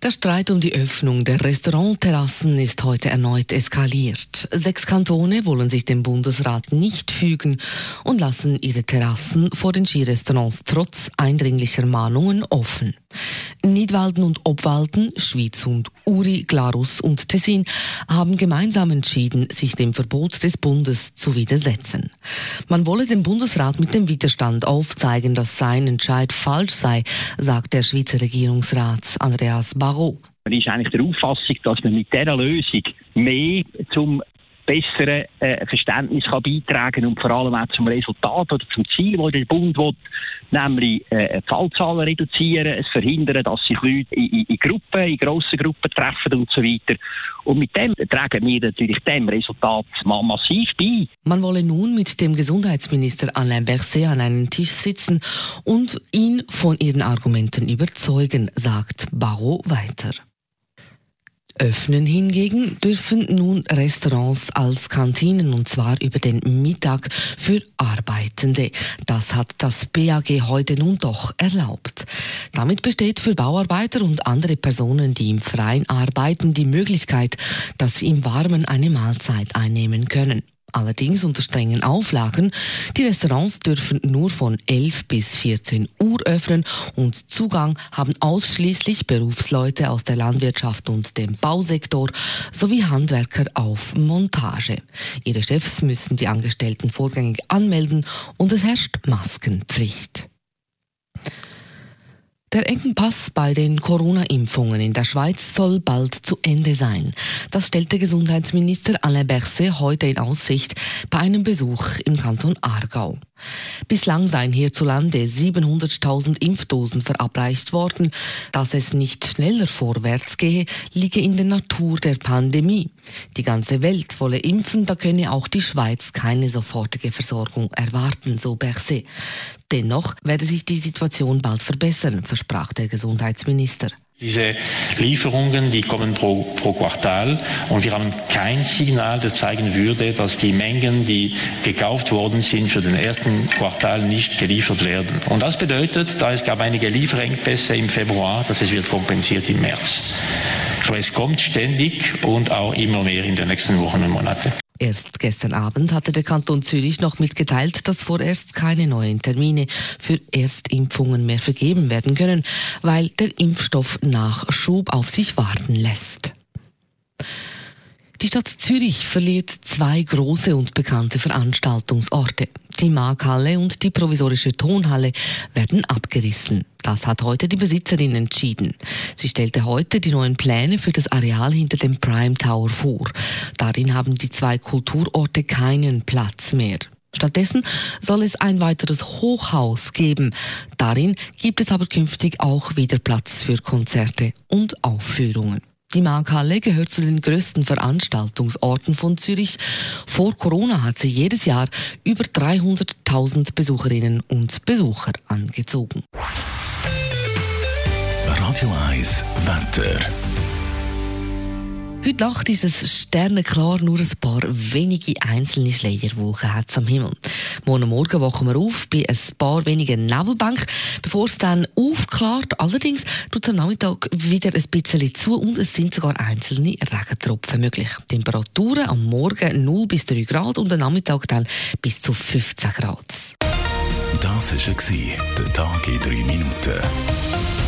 Der Streit um die Öffnung der Restaurantterrassen ist heute erneut eskaliert. Sechs Kantone wollen sich dem Bundesrat nicht fügen und lassen ihre Terrassen vor den Skirestaurants trotz eindringlicher Mahnungen offen. Nidwalden und Obwalden, Schwyz und Uri, Glarus und Tessin haben gemeinsam entschieden, sich dem Verbot des Bundes zu widersetzen. Man wolle dem Bundesrat mit dem Widerstand aufzeigen, dass sein Entscheid falsch sei, sagt der Schweizer Regierungsrat Andreas Barrault. Man ist eigentlich der Auffassung, dass man mit dieser Lösung mehr zum besseren äh, Verständnis kann beitragen und vor allem auch zum Resultat oder zum Ziel, das der Bund will, nämlich äh, Fallzahlen reduzieren, es verhindern, dass sich Leute in, in, in Gruppen, in grossen Gruppen treffen und so weiter. Und mit dem tragen wir natürlich dem Resultat massiv bei. Man wolle nun mit dem Gesundheitsminister Alain Berset an einen Tisch sitzen und ihn von ihren Argumenten überzeugen, sagt Barrault weiter. Öffnen hingegen dürfen nun Restaurants als Kantinen und zwar über den Mittag für Arbeitende. Das hat das BAG heute nun doch erlaubt. Damit besteht für Bauarbeiter und andere Personen, die im Freien arbeiten, die Möglichkeit, dass sie im Warmen eine Mahlzeit einnehmen können. Allerdings unter strengen Auflagen. Die Restaurants dürfen nur von 11 bis 14 Uhr öffnen und Zugang haben ausschließlich Berufsleute aus der Landwirtschaft und dem Bausektor sowie Handwerker auf Montage. Ihre Chefs müssen die Angestellten vorgängig anmelden und es herrscht Maskenpflicht. Der Engpass bei den Corona-Impfungen in der Schweiz soll bald zu Ende sein. Das stellte Gesundheitsminister Alain Berset heute in Aussicht bei einem Besuch im Kanton Aargau. Bislang seien hierzulande 700.000 Impfdosen verabreicht worden. Dass es nicht schneller vorwärts gehe, liege in der Natur der Pandemie. Die ganze Welt wolle impfen, da könne auch die Schweiz keine sofortige Versorgung erwarten, so Berset. Dennoch werde sich die Situation bald verbessern, versprach der Gesundheitsminister. Diese Lieferungen, die kommen pro, pro Quartal und wir haben kein Signal, das zeigen würde, dass die Mengen, die gekauft worden sind für den ersten Quartal, nicht geliefert werden. Und das bedeutet, da es gab einige Lieferengpässe im Februar, dass es wird kompensiert im März. Aber es kommt ständig und auch immer mehr in den nächsten Wochen und Monaten. Erst gestern Abend hatte der Kanton Zürich noch mitgeteilt, dass vorerst keine neuen Termine für Erstimpfungen mehr vergeben werden können, weil der Impfstoff nach Schub auf sich warten lässt. Die Stadt Zürich verliert zwei große und bekannte Veranstaltungsorte. Die Markhalle und die provisorische Tonhalle werden abgerissen. Das hat heute die Besitzerin entschieden. Sie stellte heute die neuen Pläne für das Areal hinter dem Prime Tower vor. Darin haben die zwei Kulturorte keinen Platz mehr. Stattdessen soll es ein weiteres Hochhaus geben. Darin gibt es aber künftig auch wieder Platz für Konzerte und Aufführungen. Die Markhalle gehört zu den größten Veranstaltungsorten von Zürich. Vor Corona hat sie jedes Jahr über 300.000 Besucherinnen und Besucher angezogen. Radio 1 Wetter. Heute Nacht ist es sternenklar, nur ein paar wenige einzelne Schleierwolken hat am Himmel. Morgen Morgen wachen wir auf bei ein paar wenigen Nebelbank, bevor es dann aufklart. Allerdings tut es am Nachmittag wieder ein bisschen zu und es sind sogar einzelne Regentropfen möglich. Temperaturen am Morgen 0 bis 3 Grad und am Nachmittag dann bis zu 15 Grad. Das war der Tag in 3 Minuten.